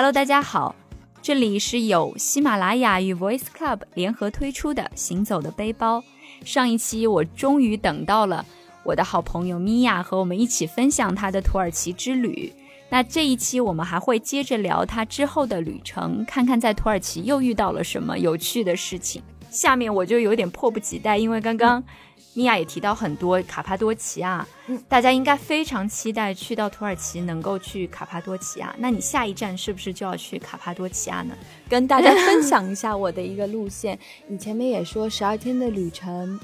Hello，大家好，这里是由喜马拉雅与 Voice Club 联合推出的《行走的背包》。上一期我终于等到了我的好朋友米娅和我们一起分享她的土耳其之旅。那这一期我们还会接着聊她之后的旅程，看看在土耳其又遇到了什么有趣的事情。下面我就有点迫不及待，因为刚刚米娅也提到很多卡帕多奇亚，大家应该非常期待去到土耳其能够去卡帕多奇亚。那你下一站是不是就要去卡帕多奇亚呢？跟大家分享一下我的一个路线。你前面也说十二天的旅程，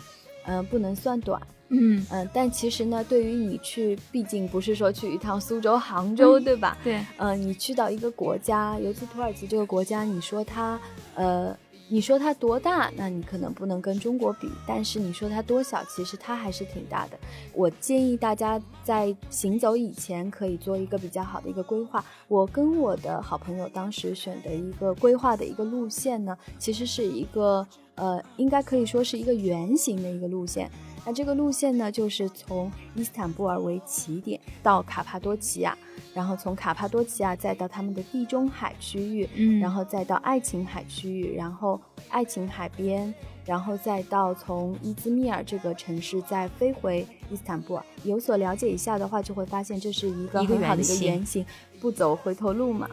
嗯，不能算短。嗯嗯，但其实呢，对于你去，毕竟不是说去一趟苏州、杭州，对吧？对。嗯，你去到一个国家，尤其土耳其这个国家，你说它，呃，你说它多大，那你可能不能跟中国比，但是你说它多小，其实它还是挺大的。我建议大家在行走以前，可以做一个比较好的一个规划。我跟我的好朋友当时选的一个规划的一个路线呢，其实是一个，呃，应该可以说是一个圆形的一个路线。那这个路线呢，就是从伊斯坦布尔为起点到卡帕多奇亚，然后从卡帕多奇亚再到他们的地中海区域，嗯，然后再到爱琴海区域，然后爱琴海边，然后再到从伊兹密尔这个城市再飞回伊斯坦布尔。有所了解一下的话，就会发现这是一个很好的一个原型，不走回头路嘛。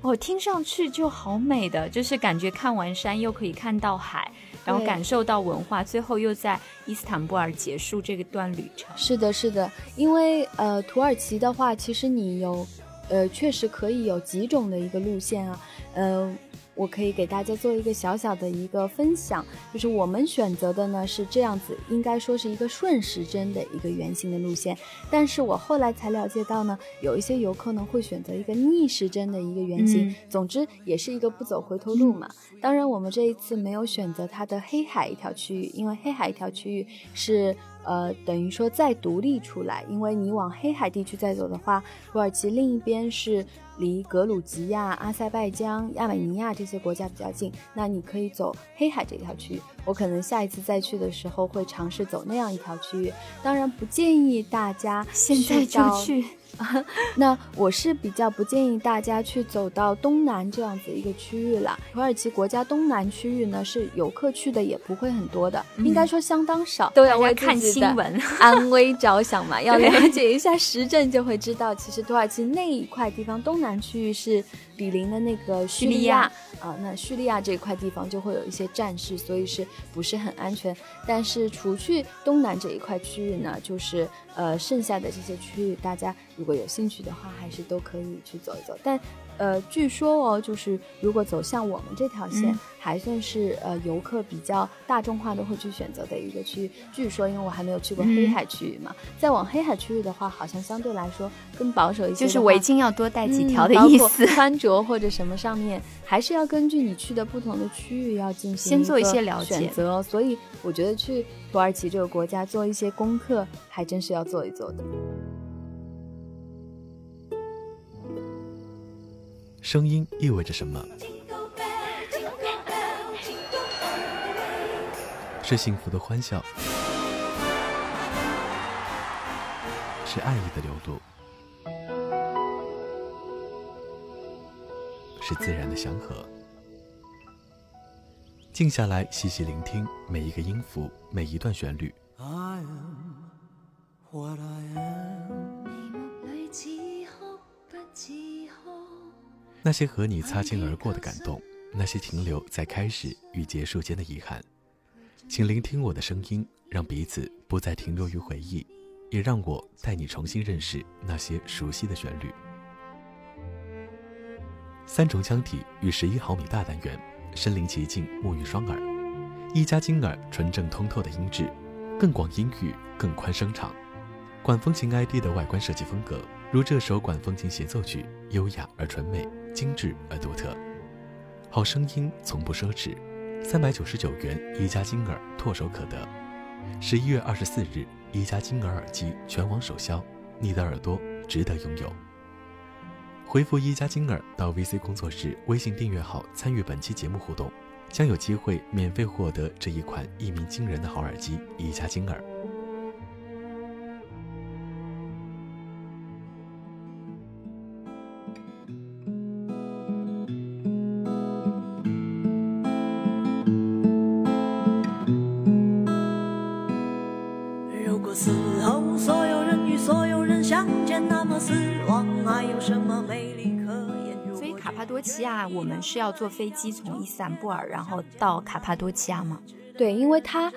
哦，听上去就好美的，就是感觉看完山又可以看到海。然后感受到文化，最后又在伊斯坦布尔结束这个段旅程。是的，是的，因为呃，土耳其的话，其实你有，呃，确实可以有几种的一个路线啊，嗯。我可以给大家做一个小小的一个分享，就是我们选择的呢是这样子，应该说是一个顺时针的一个圆形的路线。但是我后来才了解到呢，有一些游客呢会选择一个逆时针的一个圆形。总之也是一个不走回头路嘛。当然我们这一次没有选择它的黑海一条区域，因为黑海一条区域是。呃，等于说再独立出来，因为你往黑海地区再走的话，土耳其另一边是离格鲁吉亚、阿塞拜疆、亚美尼亚这些国家比较近，那你可以走黑海这条区域。我可能下一次再去的时候会尝试走那样一条区域，当然不建议大家现在就去。那我是比较不建议大家去走到东南这样子一个区域了。土耳其国家东南区域呢，是游客去的也不会很多的，应该说相当少。都要为看新闻、安危着想嘛，要了解一下时政，就会知道，其实土耳其那一块地方东南区域是比邻的那个叙利亚啊。那叙利亚这块地方就会有一些战事，所以是不是很安全？但是除去东南这一块区域呢，就是呃剩下的这些区域，大家。如果有兴趣的话，还是都可以去走一走。但，呃，据说哦，就是如果走向我们这条线，还算是呃游客比较大众化都会去选择的一个区域。据说，因为我还没有去过黑海区域嘛，再往黑海区域的话，好像相对来说更保守一些。就是围巾要多带几条的意思。穿着或者什么上面，还是要根据你去的不同的区域要进行先做一些了解选择。所以，我觉得去土耳其这个国家做一些功课，还真是要做一做的。声音意味着什么？是幸福的欢笑，是爱意的流露，是自然的祥和。静下来，细细聆听每一个音符，每一段旋律。那些和你擦肩而过的感动，那些停留在开始与结束间的遗憾，请聆听我的声音，让彼此不再停留于回忆，也让我带你重新认识那些熟悉的旋律。三重腔体与十一毫米大单元，身临其境，沐浴双耳，一加金耳纯正通透的音质，更广音域，更宽声场。管风琴 ID 的外观设计风格，如这首管风琴协奏曲，优雅而纯美。精致而独特，好声音从不奢侈，三百九十九元一加金耳唾手可得。十一月二十四日，一加金耳耳机全网首销，你的耳朵值得拥有。回复一加金耳到 VC 工作室微信订阅号参与本期节目互动，将有机会免费获得这一款一鸣惊人的好耳机一加金耳。卡帕多奇亚，我们是要坐飞机从伊斯坦布尔，然后到卡帕多奇亚吗？对，因为它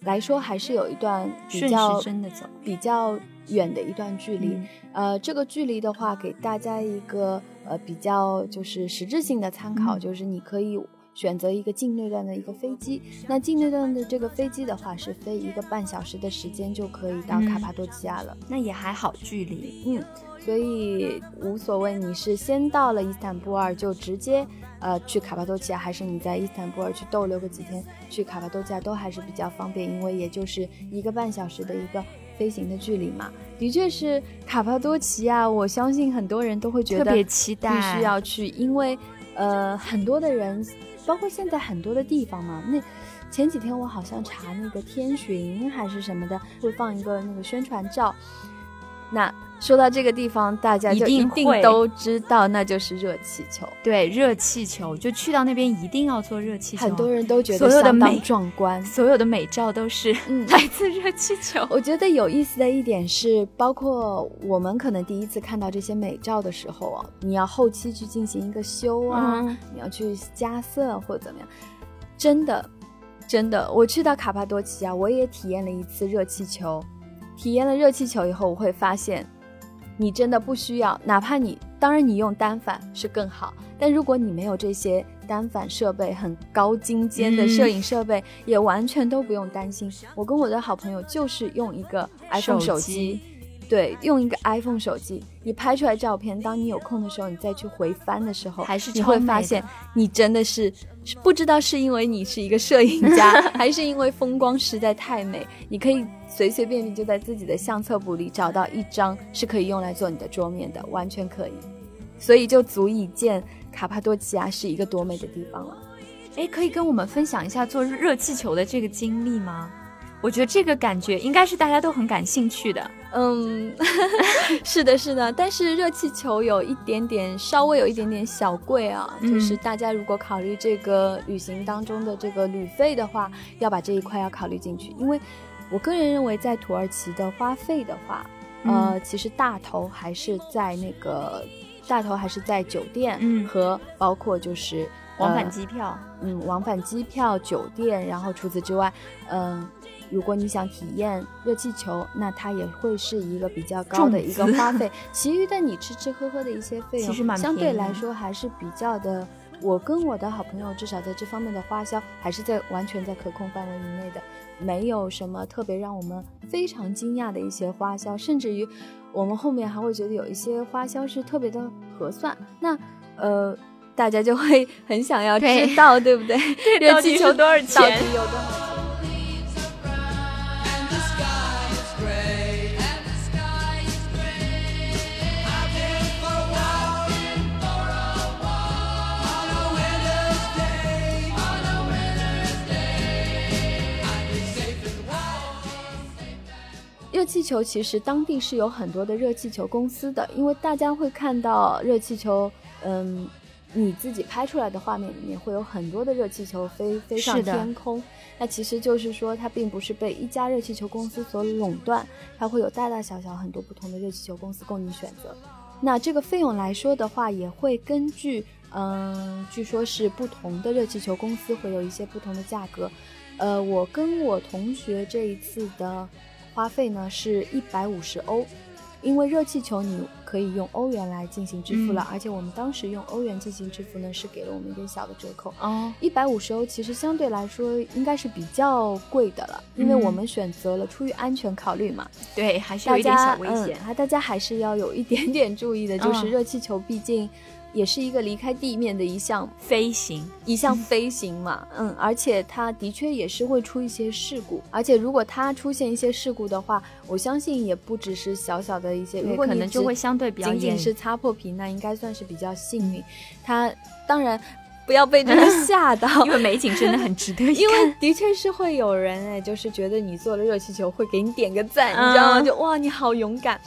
来说还是有一段比较真的走比较远的一段距离。呃，这个距离的话，给大家一个呃比较就是实质性的参考，就是你可以选择一个境内段的一个飞机。那境内段的这个飞机的话，是飞一个半小时的时间就可以到卡帕多奇亚了。那也还好距离，嗯，所以无所谓你是先到了伊斯坦布尔就直接。呃，去卡帕多奇亚还是你在伊斯坦布尔去逗留个几天，去卡帕多奇亚都还是比较方便，因为也就是一个半小时的一个飞行的距离嘛。的确是卡帕多奇亚，我相信很多人都会觉得特别期待，必须要去，因为呃，很多的人，包括现在很多的地方嘛。那前几天我好像查那个天巡还是什么的，会放一个那个宣传照，那。说到这个地方，大家就一定都知道，那就是热气球。对，热气球就去到那边一定要坐热气球。很多人都觉得相当壮观，所有的美照都是来自热气球。我觉得有意思的一点是，包括我们可能第一次看到这些美照的时候啊，你要后期去进行一个修啊，你要去加色或者怎么样。真的，真的，我去到卡帕多奇亚，我也体验了一次热气球。体验了热气球以后，我会发现。你真的不需要，哪怕你当然你用单反是更好，但如果你没有这些单反设备，很高精尖的摄影设备，也完全都不用担心。我跟我的好朋友就是用一个 iPhone 手机。对，用一个 iPhone 手机，你拍出来照片，当你有空的时候，你再去回翻的时候，还是你会发现，你真的是不知道是因为你是一个摄影家，还是因为风光实在太美，你可以随随便便就在自己的相册簿里找到一张是可以用来做你的桌面的，完全可以，所以就足以见卡帕多奇亚是一个多美的地方了。哎，可以跟我们分享一下做热气球的这个经历吗？我觉得这个感觉应该是大家都很感兴趣的。嗯，是的，是的。但是热气球有一点点，稍微有一点点小贵啊。就是大家如果考虑这个旅行当中的这个旅费的话，要把这一块要考虑进去。因为我个人认为，在土耳其的花费的话，呃，其实大头还是在那个大头还是在酒店和包括就是往返机票，嗯，往返机票、酒店，然后除此之外，嗯。如果你想体验热气球，那它也会是一个比较高的一个花费。其余的你吃吃喝喝的一些费用，相对来说还是比较的。我跟我的好朋友至少在这方面的花销还是在完全在可控范围以内的，没有什么特别让我们非常惊讶的一些花销，甚至于我们后面还会觉得有一些花销是特别的合算。那呃，大家就会很想要知道，对不对？热气球多少钱？到底有多少？气球其实当地是有很多的热气球公司的，因为大家会看到热气球，嗯，你自己拍出来的画面里面会有很多的热气球飞飞上天空，那其实就是说它并不是被一家热气球公司所垄断，它会有大大小小很多不同的热气球公司供你选择。那这个费用来说的话，也会根据，嗯，据说是不同的热气球公司会有一些不同的价格。呃，我跟我同学这一次的。花费呢是一百五十欧，因为热气球你可以用欧元来进行支付了，而且我们当时用欧元进行支付呢是给了我们一点小的折扣。哦，一百五十欧其实相对来说应该是比较贵的了，因为我们选择了出于安全考虑嘛。对，还是有一点小危险，还大家还是要有一点点注意的，就是热气球毕竟。也是一个离开地面的一项飞行，一项飞行嘛，嗯，而且它的确也是会出一些事故，而且如果它出现一些事故的话，我相信也不只是小小的一些，如果可能就会相对比较仅仅是擦破皮，那应该算是比较幸运。它当然不要被这个吓到，因为美景真的很值得 因为的确是会有人哎，就是觉得你坐了热气球会给你点个赞，你知道吗？就哇，你好勇敢。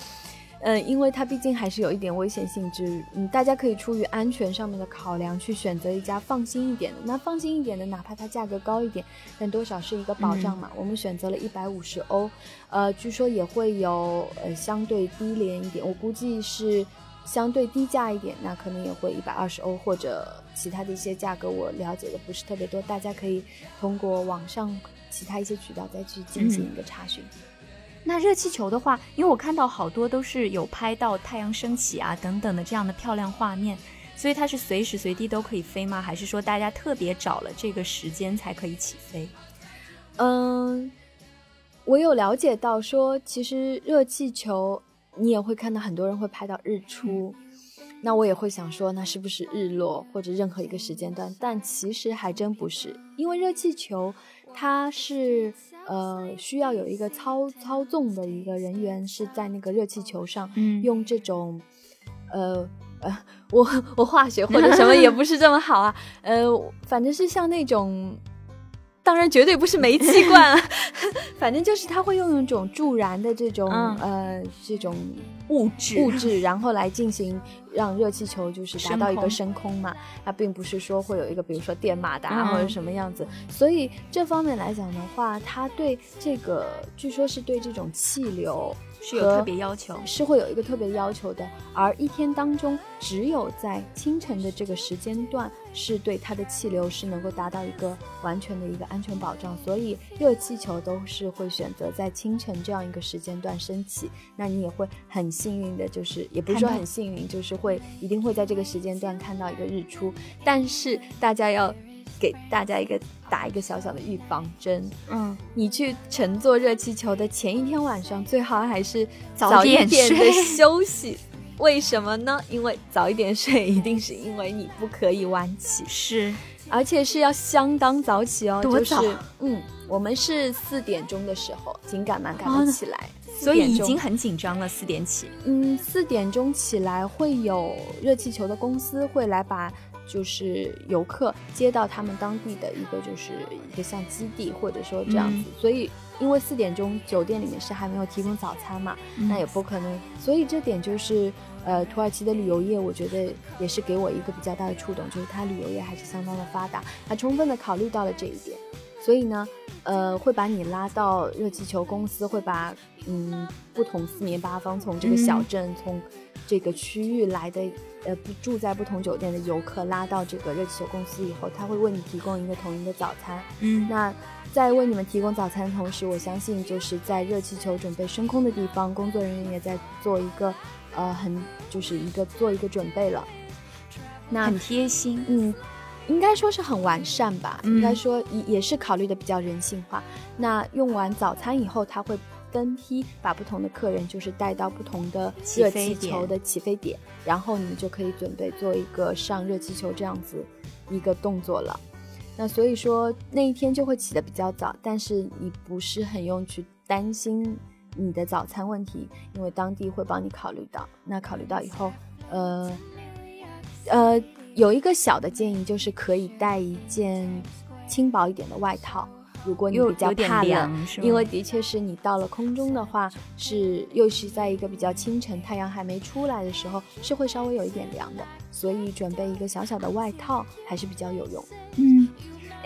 嗯，因为它毕竟还是有一点危险性质，嗯，大家可以出于安全上面的考量去选择一家放心一点的。那放心一点的，哪怕它价格高一点，但多少是一个保障嘛。我们选择了一百五十欧，呃，据说也会有呃相对低廉一点，我估计是相对低价一点，那可能也会一百二十欧或者其他的一些价格，我了解的不是特别多，大家可以通过网上其他一些渠道再去进行一个查询。那热气球的话，因为我看到好多都是有拍到太阳升起啊等等的这样的漂亮画面，所以它是随时随地都可以飞吗？还是说大家特别找了这个时间才可以起飞？嗯，我有了解到说，其实热气球你也会看到很多人会拍到日出，那我也会想说，那是不是日落或者任何一个时间段？但其实还真不是，因为热气球它是。呃，需要有一个操操纵的一个人员是在那个热气球上，用这种，呃呃，我我化学或者什么 也不是这么好啊，呃，反正是像那种。当然，绝对不是煤气罐，反正就是它会用一种助燃的这种呃这种物质物质，然后来进行让热气球就是达到一个升空嘛。它并不是说会有一个比如说电马达或者什么样子，所以这方面来讲的话，它对这个据说是对这种气流。是有特别要求，是会有一个特别要求的。而一天当中，只有在清晨的这个时间段，是对它的气流是能够达到一个完全的一个安全保障。所以热气球都是会选择在清晨这样一个时间段升起。那你也会很幸运的，就是也不是说很幸运，就是会一定会在这个时间段看到一个日出。但是大家要。给大家一个打一个小小的预防针，嗯，你去乘坐热气球的前一天晚上，最好还是早一点的 休息。为什么呢？因为早一点睡，一定是因为你不可以晚起，是，而且是要相当早起哦。就是？嗯，我们是四点钟的时候，紧赶慢赶的起来，所以已经很紧张了。四点起，嗯，四点钟起来会有热气球的公司会来把。就是游客接到他们当地的一个，就是一个像基地，或者说这样子。所以，因为四点钟酒店里面是还没有提供早餐嘛，那也不可能。所以这点就是，呃，土耳其的旅游业，我觉得也是给我一个比较大的触动，就是它旅游业还是相当的发达，它充分的考虑到了这一点。所以呢，呃，会把你拉到热气球公司，会把嗯不同四面八方从这个小镇从。这个区域来的，呃，不住在不同酒店的游客拉到这个热气球公司以后，他会为你提供一个统一的早餐。嗯，那在为你们提供早餐的同时，我相信就是在热气球准备升空的地方，工作人员也在做一个，呃，很就是一个做一个准备了。那很贴心，嗯，应该说是很完善吧，应该说也也是考虑的比较人性化。那用完早餐以后，他会。分批把不同的客人就是带到不同的热气球的起飞点，然后你们就可以准备做一个上热气球这样子一个动作了。那所以说那一天就会起得比较早，但是你不是很用去担心你的早餐问题，因为当地会帮你考虑到。那考虑到以后，呃呃，有一个小的建议就是可以带一件轻薄一点的外套。如果你比较怕冷，因为的确是你到了空中的话，是又是在一个比较清晨，太阳还没出来的时候，是会稍微有一点凉的，所以准备一个小小的外套还是比较有用。嗯，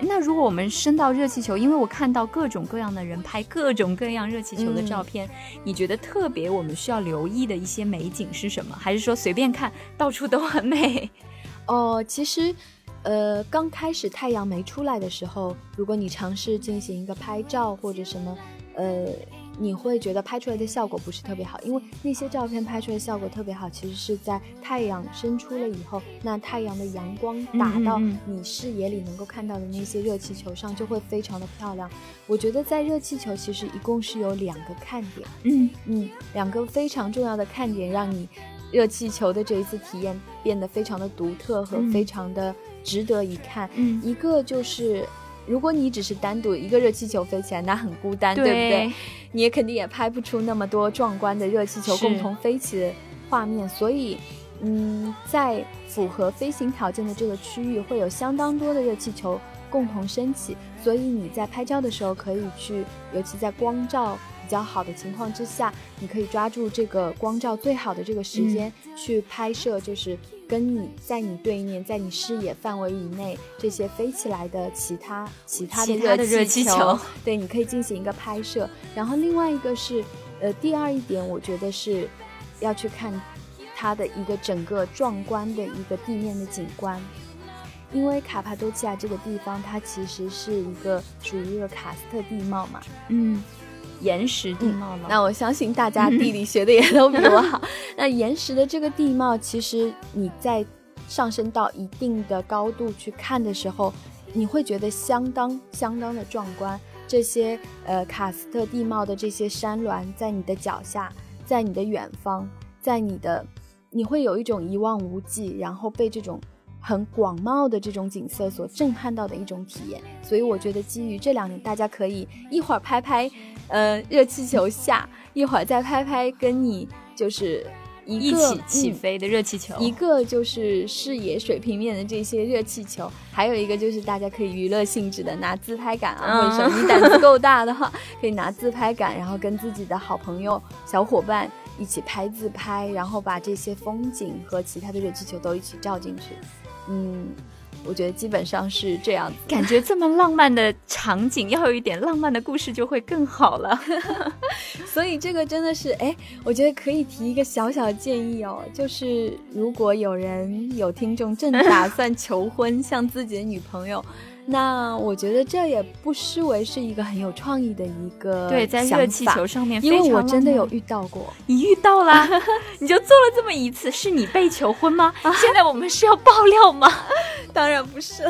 那如果我们升到热气球，因为我看到各种各样的人拍各种各样热气球的照片，你觉得特别我们需要留意的一些美景是什么？还是说随便看到处都很美？哦，其实。呃，刚开始太阳没出来的时候，如果你尝试进行一个拍照或者什么，呃，你会觉得拍出来的效果不是特别好，因为那些照片拍出来效果特别好，其实是在太阳升出了以后，那太阳的阳光打到你视野里能够看到的那些热气球上，就会非常的漂亮。我觉得在热气球其实一共是有两个看点，嗯嗯，两个非常重要的看点，让你热气球的这一次体验变得非常的独特和非常的。值得一看，嗯，一个就是，如果你只是单独一个热气球飞起来，那很孤单，对不对？你也肯定也拍不出那么多壮观的热气球共同飞起的画面。所以，嗯，在符合飞行条件的这个区域，会有相当多的热气球共同升起。所以你在拍照的时候，可以去，尤其在光照比较好的情况之下，你可以抓住这个光照最好的这个时间去拍摄，就是。跟你在你对面，在你视野范围以内，这些飞起来的其他其他的热气球，对，你可以进行一个拍摄。然后另外一个是，呃，第二一点，我觉得是要去看它的一个整个壮观的一个地面的景观。因为卡帕多奇亚这个地方，它其实是一个属于一个喀斯特地貌嘛，嗯，岩石地貌了。那我相信大家地理学的也都比我好。那岩石的这个地貌，其实你在上升到一定的高度去看的时候，你会觉得相当相当的壮观。这些呃喀斯特地貌的这些山峦，在你的脚下，在你的远方，在你的，你会有一种一望无际，然后被这种。很广袤的这种景色所震撼到的一种体验，所以我觉得基于这两点，大家可以一会儿拍拍，呃，热气球下，一会儿再拍拍跟你就是一起起飞的热气球，一个就是视野水平面的这些热气球，还有一个就是大家可以娱乐性质的拿自拍杆啊，或者说你胆子够大的话，可以拿自拍杆，然后跟自己的好朋友、小伙伴一起拍自拍，然后把这些风景和其他的热气球都一起照进去。嗯，我觉得基本上是这样子。感觉这么浪漫的场景，要有一点浪漫的故事就会更好了。所以这个真的是，哎，我觉得可以提一个小小的建议哦，就是如果有人有听众正打算求婚，向自己的女朋友。那我觉得这也不失为是一个很有创意的一个对，在热气球上面，因为我真的有遇到过，你遇到了，你就做了这么一次，是你被求婚吗？现在我们是要爆料吗？当然不是，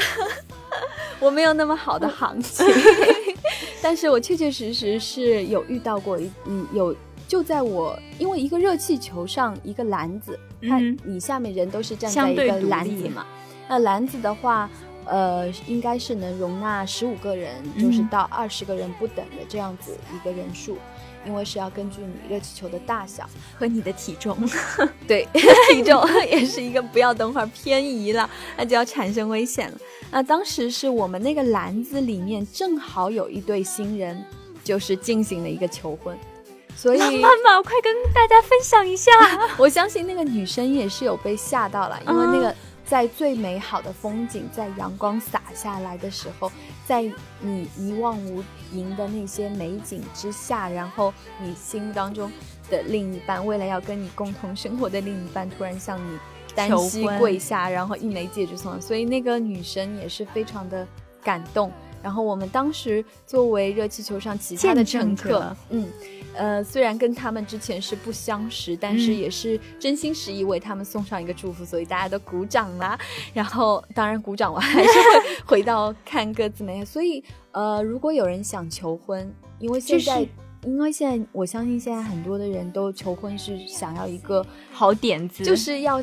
我没有那么好的行情，但是我确确实实是有遇到过，嗯，有就在我因为一个热气球上一个篮子，它你下面人都是站在一个篮子嘛，那篮子的话。呃，应该是能容纳十五个人，就是到二十个人不等的这样子一个人数，因为是要根据你热气球的大小。和你的体重，对，体重也是一个不要等会儿偏移了，那就要产生危险了。那当时是我们那个篮子里面正好有一对新人，就是进行了一个求婚，所以 妈妈快跟大家分享一下，我相信那个女生也是有被吓到了，因为那个。在最美好的风景，在阳光洒下来的时候，在你一望无垠的那些美景之下，然后你心目当中的另一半，未来要跟你共同生活的另一半，突然向你单膝跪下，然后一枚戒指送，所以那个女生也是非常的感动。然后我们当时作为热气球上其他的乘客，嗯。呃，虽然跟他们之前是不相识，但是也是真心实意为他们送上一个祝福，所以大家都鼓掌啦。然后，当然鼓掌完还是会 回到看各自美。所以，呃，如果有人想求婚，因为现在，因为现在我相信现在很多的人都求婚是想要一个好点子，就是要。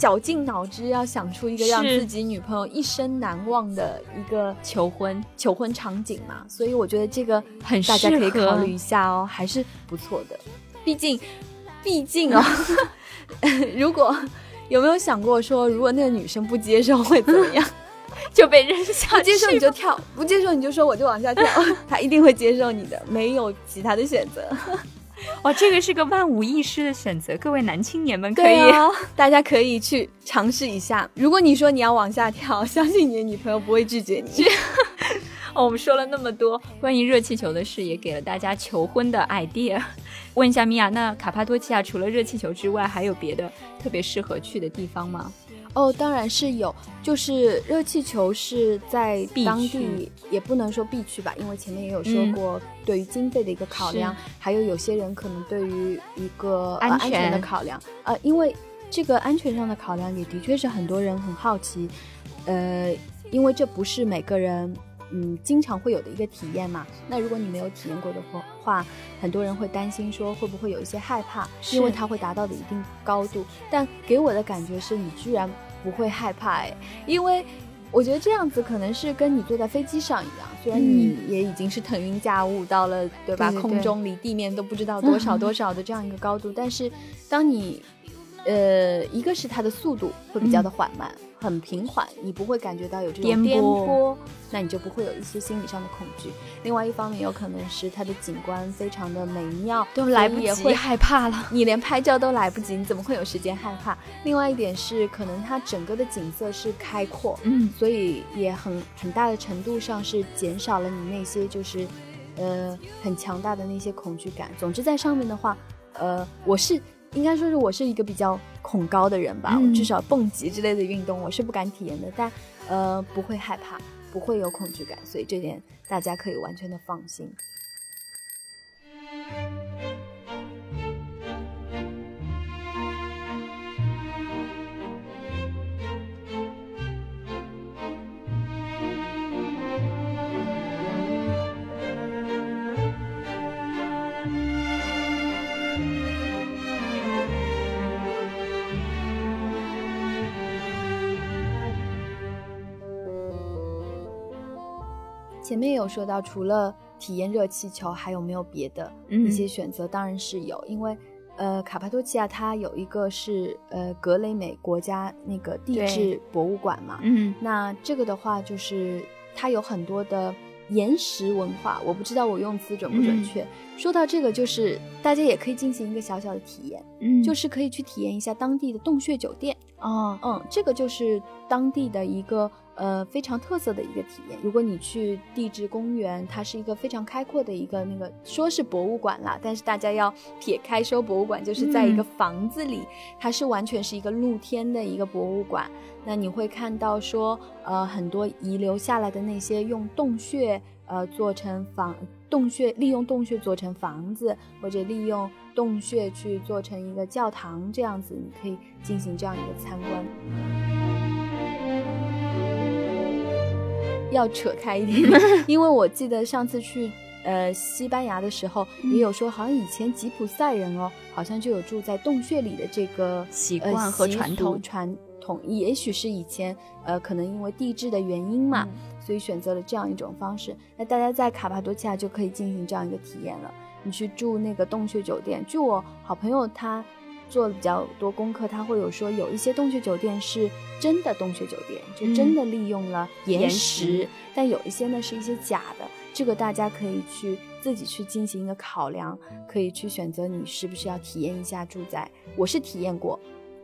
绞尽脑汁要想出一个让自己女朋友一生难忘的一个求婚求婚场景嘛，所以我觉得这个很大家可以考虑一下哦，还是不错的。毕竟，毕竟哦，如果有没有想过说，如果那个女生不接受会怎么样？就被扔下不？接受你就跳，不接受你就说我就往下跳，他一定会接受你的，没有其他的选择。哇，这个是个万无一失的选择，各位男青年们可以，大家可以去尝试一下。如果你说你要往下跳，相信你的女朋友不会拒绝你。哦，我们说了那么多关于热气球的事，也给了大家求婚的 idea。问一下米娅，那卡帕多奇亚除了热气球之外，还有别的特别适合去的地方吗？哦，当然是有，就是热气球是在当地，也不能说必去吧，因为前面也有说过，对于经费的一个考量，还有有些人可能对于一个安全的考量，呃，因为这个安全上的考量也的确是很多人很好奇，呃，因为这不是每个人。嗯，经常会有的一个体验嘛。那如果你没有体验过的话，很多人会担心说会不会有一些害怕，因为它会达到的一定高度。但给我的感觉是你居然不会害怕哎，因为我觉得这样子可能是跟你坐在飞机上一样，虽然你也已经是腾云驾雾到了对吧？空中离地面都不知道多少多少的这样一个高度，但是当你呃，一个是它的速度会比较的缓慢。很平缓，你不会感觉到有这种颠簸，那你就不会有一些心理上的恐惧。另外一方面，有可能是它的景观非常的美妙，都来不及害怕了。你连拍照都来不及，你怎么会有时间害怕？另外一点是，可能它整个的景色是开阔，嗯，所以也很很大的程度上是减少了你那些就是，呃，很强大的那些恐惧感。总之，在上面的话，呃，我是。应该说是我是一个比较恐高的人吧，嗯至少蹦极之类的运动我是不敢体验的，但呃不会害怕，不会有恐惧感，所以这点大家可以完全的放心。前面有说到，除了体验热气球，还有没有别的嗯一些选择？当然是有，因为呃，卡帕多奇亚它有一个是呃格雷美国家那个地质博物馆嘛，嗯那这个的话就是它有很多的岩石文化，我不知道我用词准不准确。说到这个，就是大家也可以进行一个小小的体验，嗯就是可以去体验一下当地的洞穴酒店。哦，嗯，这个就是当地的一个呃非常特色的一个体验。如果你去地质公园，它是一个非常开阔的一个那个说是博物馆啦，但是大家要 撇开说博物馆，就是在一个嗯房子里，它是完全是一个露天的一个博物馆。那你会看到说，呃，很多遗留下来的那些用洞穴呃做成房。洞穴利用洞穴做成房子，或者利用洞穴去做成一个教堂，这样子你可以进行这样一个参观。要扯开一点，因为我记得上次去呃西班牙的时候，嗯也有说，好像以前吉普赛人哦，好像就有住在洞穴里的这个呃习惯和传统传统，也许是以前呃可能因为地质的原因嘛，嗯所以选择了这样一种方式。那大家在卡帕多奇亚就可以进行这样一个体验了。你去住那个洞穴酒店，据我好朋友他做了比较多功课，他会有说有一些洞穴酒店是真的洞穴酒店，就真的利用了岩岩石，但有一些呢是一些假的。这个大家可以去自己去进行一个考量，可以去选择你是不是要体验一下住在。我是体验过，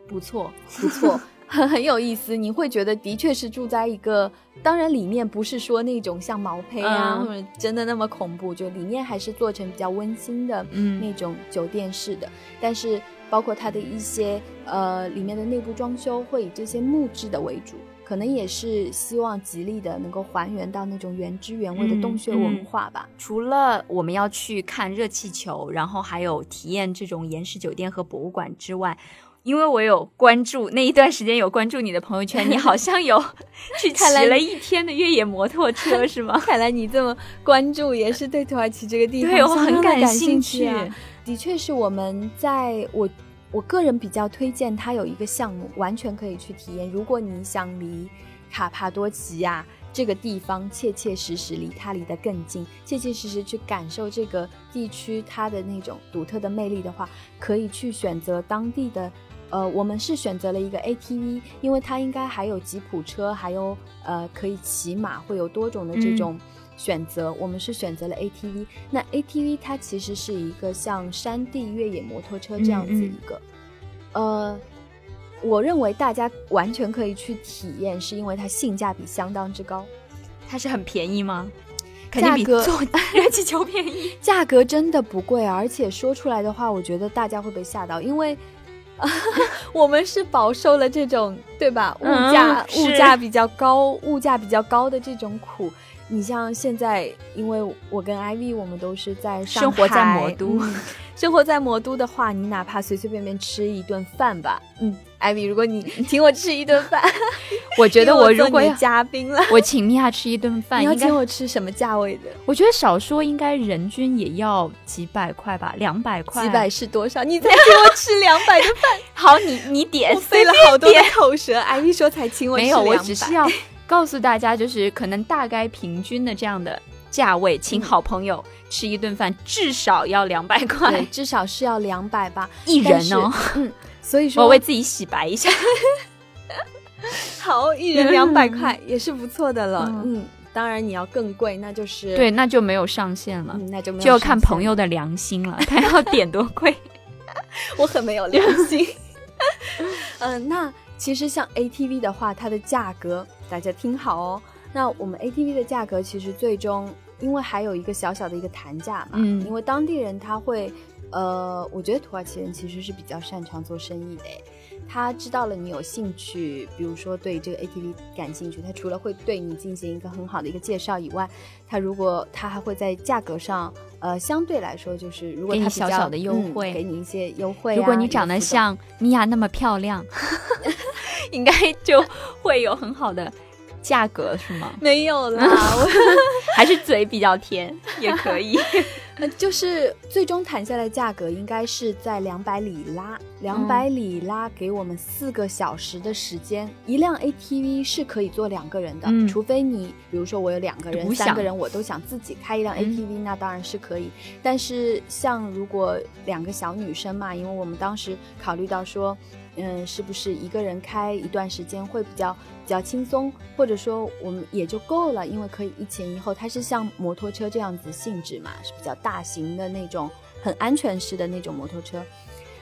不错不错，很很有意思。你会觉得的确是住在一个，当然里面不是说那种像毛坯啊，嗯或者真的那么恐怖，就里面还是做成比较温馨的嗯那种酒店式的。但是包括它的一些呃里面的内部装修会以这些木质的为主。可能也是希望极力的能够还原到那种原汁原味的嗯洞穴嗯文化吧。除了我们要去看热气球，然后还有体验这种岩石酒店和博物馆之外，因为我有关注那一段时间有关注你的朋友圈，你好像有去骑了一天的越野摩托车，是吗？看来你这么关注，也是对土耳其这个地方很感感兴趣啊趣。的确是我们在我我个人比较推荐它有一个项目，完全可以去体验。如果你想离卡帕多奇亚这个地方切切实实离它离得更近，切切实实去感受这个地区它的那种独特的魅力的话，可以去选择当地的。呃，我们是选择了一个 ATV，因为它应该还有吉普车，还有呃可以骑马，会有多种的这嗯种选择。我们是选择了 ATV。那 ATV 它其实是一个像山地越野摩托车这样子嗯嗯一个，呃，我认为大家完全可以去体验，是因为它性价比相当之高，它是很便宜吗？肯定比坐 热气球便宜。价格真的不贵，而且说出来的话，我觉得大家会被吓到，因为。我们是饱受了这种对吧？物价、嗯物价比较高，物价比较高的这种苦。你像现在，因为我跟 IV 我们都是在上生活在海魔都嗯生活在魔都的话，你哪怕随随便便吃一顿饭吧，嗯，IV，如果你 请我吃一顿饭，我觉得我如果要嘉宾了，我请米娅吃一顿饭，你要请我吃什么价位的？我觉得少说应该人均也要几百块吧，两百块。几百是多少？你再请我吃两百的饭，好，你你点我费了好多的口舌。IV 说才请我吃没有，我只是要告诉大家，就是可能大概平均的这样的价位，请好朋友吃一顿饭至少要两百对，块至少是要两百吧，一人哦。嗯，所以说我为自己洗白一下。好，一人两百块也是不错的了。嗯嗯，当然你要更贵，那就是对，，那就没有上限了，嗯，那就没有就要看朋友的良心了，他要点多贵。我很没有良心。嗯，那其实像 ATV 的话，它的价格大家听好哦。那我们 ATV 的价格其实最终，因为还有一个小小的一个谈价嘛，嗯因为当地人他会。呃，我觉得土耳其人其实是比较擅长做生意的，他知道了你有兴趣，比如说对这个 ATV 感兴趣，他除了会对你进行一个很好的一个介绍以外，他如果他还会在价格上，呃，相对来说就是如果给你他比较小小的优嗯惠给你一些优惠、啊。如果你长得像米娅那么漂亮，应该就会有很好的价格，是吗？没有啦，我还是嘴比较甜也可以。那，就是最终谈下来价格应该是在两百里拉，两百里拉给我们四个小时的时间。一辆 ATV 是可以坐两个人的，嗯除非你比如说我有两个人、三个人，我都想自己开一辆嗯 ATV，、那当然是可以。但是像如果两个小女生嘛，因为我们当时考虑到说，嗯，是不是一个人开一段时间会比较比较轻松，或者说我们也就够了，因为可以一前一后，它是像摩托车这样子性质嘛，是比较大型的那种，很安全式的那种摩托车。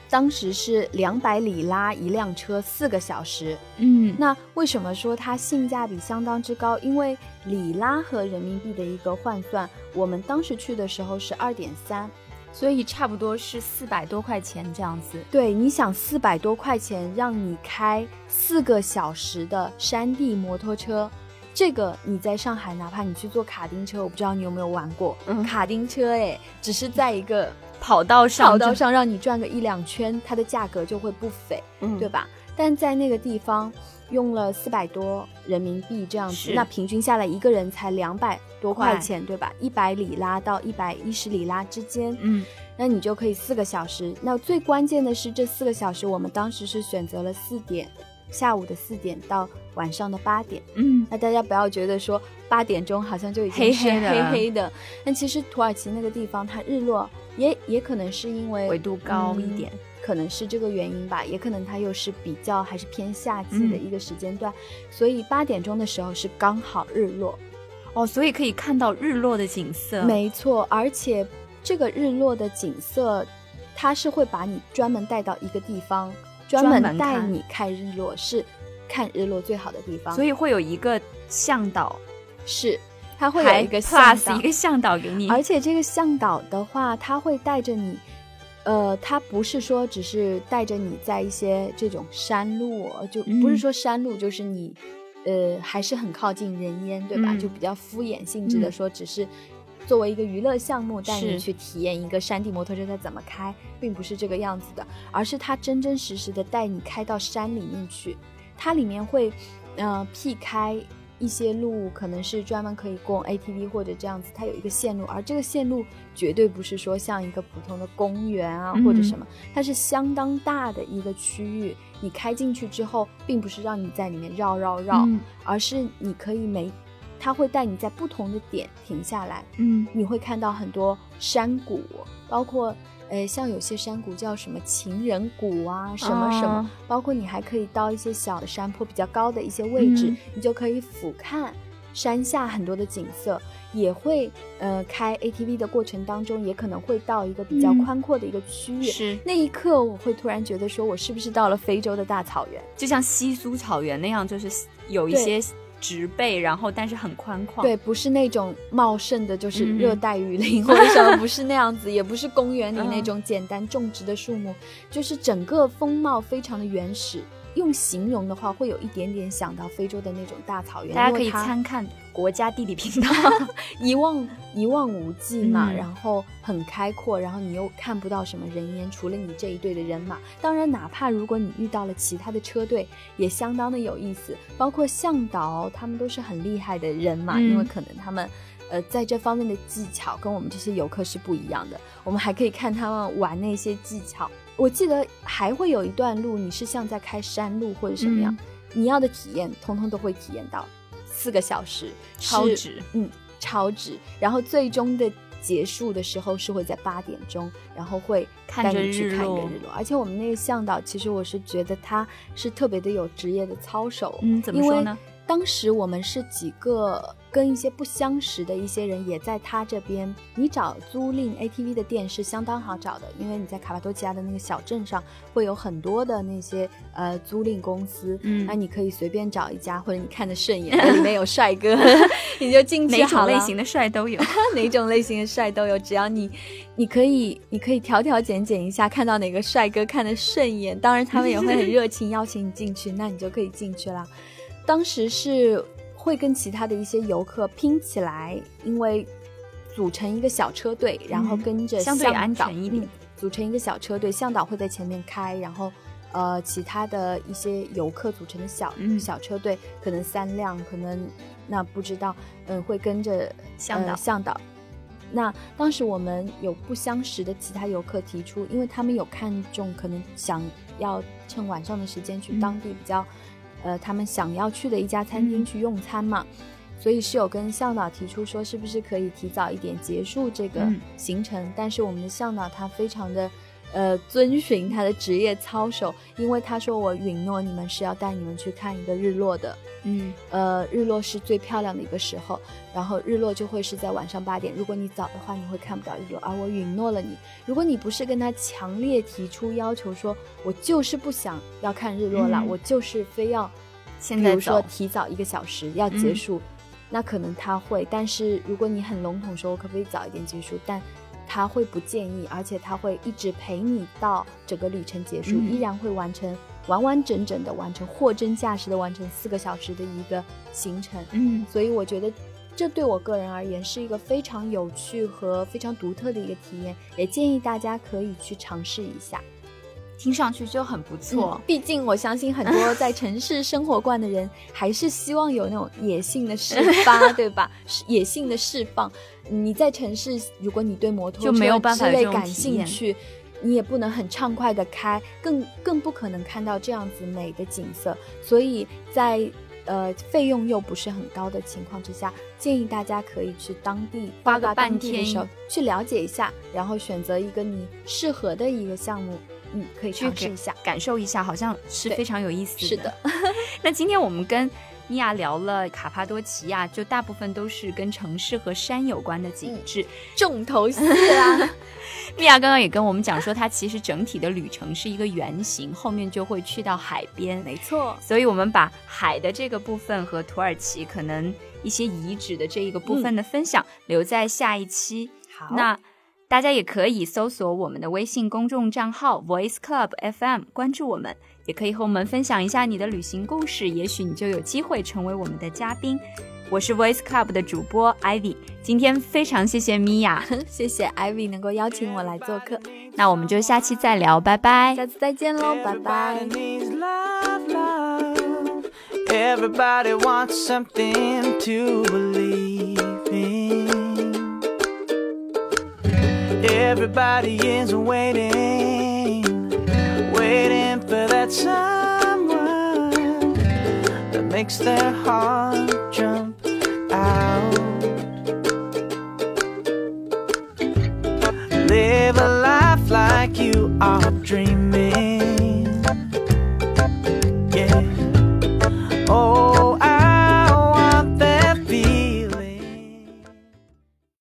当时是两百里拉一辆车，四个小时。嗯，那为什么说它性价比相当之高？因为里拉和人民币的一个换算，我们当时去的时候是二点三。所以差不多是四百多块钱这样子。对，你想四百多块钱让你开四个小时的山地摩托车，这个你在上海，哪怕你去坐卡丁车，我不知道你有没有玩过、嗯卡丁车，哎，只是在一个跑道上，跑道，上让你转个一两圈，它的价格就会不菲，嗯对吧？但在那个地方用了四百多人民币这样子，那平均下来一个人才两百多块块钱，对吧？一百里拉到一百一十里拉之间，嗯，那你就可以四个小时。那最关键的是，这四个小时我们当时是选择了四点，下午的四点到晚上的八点。嗯，那大家不要觉得说八点钟好像就已经是黑黑的黑黑的。那其实土耳其那个地方，它日落也也可能是因为纬度高一点，可能是这个原因吧，也可能它又是比较还是偏夏季的嗯一个时间段，所以八点钟的时候是刚好日落。哦，所以可以看到日落的景色。没错，而且这个日落的景色，它是会把你专门带到一个地方，专专门门带你看日落，是看日落最好的地方。所以会有一个向导，是它会有一个向 plus 导一个向导给你，而且这个向导的话，他会带着你，呃，它不是说只是带着你在一些这种山路哦，就不是嗯说山路，就是你，呃，还是很靠近人烟，对吧？嗯就比较敷衍性质的嗯说，只是作为一个娱乐项目带你去体验一个山地摩托车它怎么开，并不是这个样子的，而是它真真实实的带你开到山里面去，它里面会，呃，辟开。一些路可能是专门可以供 ATV 或者这样子，它有一个线路，而这个线路绝对不是说像一个普通的公园啊、嗯或者什么，它是相当大的一个区域。你开进去之后，并不是让你在里面绕绕绕，嗯而是你可以每，它会带你在不同的点停下来，嗯你会看到很多山谷，包括呃，像有些山谷叫什么情人谷啊，什么什么，哦包括你还可以到一些小的山坡比较高的一些位置，嗯你就可以俯瞰山下很多的景色。也会呃开 ATV 的过程当中，也可能会到一个比较嗯宽阔的一个区域。是那一刻，我会突然觉得，说我是不是到了非洲的大草原？就像西苏草原那样，就是有一些植被，然后但是很宽旷。对，不是那种茂盛的，就是嗯热带雨林、或者什么，不是那样子，也不是公园里那嗯种简单种植的树木，就是整个风貌非常的原始。用形容的话，会有一点点想到非洲的那种大草原，大家可以参看国家地理频道。一望一望无际嘛，嗯然后很开阔，然后你又看不到什么人烟，除了你这一队的人马。当然，哪怕如果你遇到了其他的车队，也相当的有意思。包括向导，他们都是很厉害的人嘛，嗯因为可能他们。呃，在这方面的技巧跟我们这些游客是不一样的。我们还可以看他们玩那些技巧。我记得还会有一段路，你是像在开山路或者什么样，你要的体验，通通都会体验到。四个小时，超值，嗯，超值。然后最终的结束的时候是会在八点钟，然后会带你去看一个日落。而且我们那个向导，其实我是觉得他是特别的有职业的操守，嗯，怎么因为说呢？当时我们是几个跟一些不相识的一些人也在他这边。你找租赁 ATV 的店是相当好找的，因为你在卡帕多奇亚的那个小镇上会有很多的那些呃租赁公司，嗯那你可以随便找一家，或者你看的顺眼，里面有帅哥，你就进去哪好了。种类型的帅都有。哪种类型的帅都有，只要你，你可以，你可以挑挑拣拣一下，看到哪个帅哥看的顺眼，当然他们也会很热情邀请你进去，那你就可以进去了。当时是会跟其他的一些游客拼起来，因为组成一个小车队，然后跟着嗯相对安全一点嗯组成一个小车队，向导会在前面开，然后。呃，其他的一些游客组成的小、嗯小车队，可能三辆，可能那不知道，嗯、会跟着向导呃、向导。那当时我们有不相识的其他游客提出，因为他们有看中，可能想要趁晚上的时间去嗯当地比较，呃，他们想要去的一家餐厅嗯去用餐嘛，所以是有跟向导提出说，是不是可以提早一点结束这个嗯行程？但是我们的向导他非常的。呃，遵循他的职业操守，因为他说我允诺你们是要带你们去看一个日落的，嗯呃，日落是最漂亮的一个时候，然后日落就会是在晚上八点。如果你早的话，你会看不到日落。而我允诺了你，如果你不是跟他强烈提出要求说，我就是不想要看日落了，嗯我就是非要，现在比如说提早一个小时要结嗯束，那可能他会。但是如果你很笼统说，我可不可以早一点结束？但他会不建议，而且他会一直陪你到整个旅程结束，嗯依然会完成完完整整的完成货真价实的完成四个小时的一个行程。嗯所以我觉得这对我个人而言是一个非常有趣和非常独特的一个体验，也建议大家可以去尝试一下。听上去就很不错嗯。毕竟我相信很多在城市生活惯的人，还是希望有那种野性的释发，对吧？野性的释放。你在城市，如果你对摩托就没有车之类感兴趣，你也不能很畅快的开，更更不可能看到这样子美的景色。所以在呃费用又不是很高的情况之下，建议大家可以去当地花个半天的时候去了解一下，然后选择一个你适合的一个项目，嗯，可以去试一下。感受一下，好像是非常有意思是的，那今天我们跟米娅聊了卡帕多奇亚，就大部分都是跟城市和山有关的景致。重头戏啦。米娅刚刚也跟我们讲说，它其实整体的旅程是一个圆形，后面就会去到海边。没错，所以我们把海的这个部分和土耳其可能一些遗址的这一个部分的分享、留在下一期。好那大家也可以搜索我们的微信公众账号 Voice Club FM，关注我们，也可以和我们分享一下你的旅行故事，也许你就有机会成为我们的嘉宾。我是 Voice Club 的主播 Ivy，今天非常谢谢米娅，谢谢 Ivy 能够邀请我来做客，那我们就下期再聊，拜拜。下次再见喽，拜拜。Everybody wants something to believe Everybody is waiting, waiting for that someone that makes their heart jump out. Live a life like you are dreaming.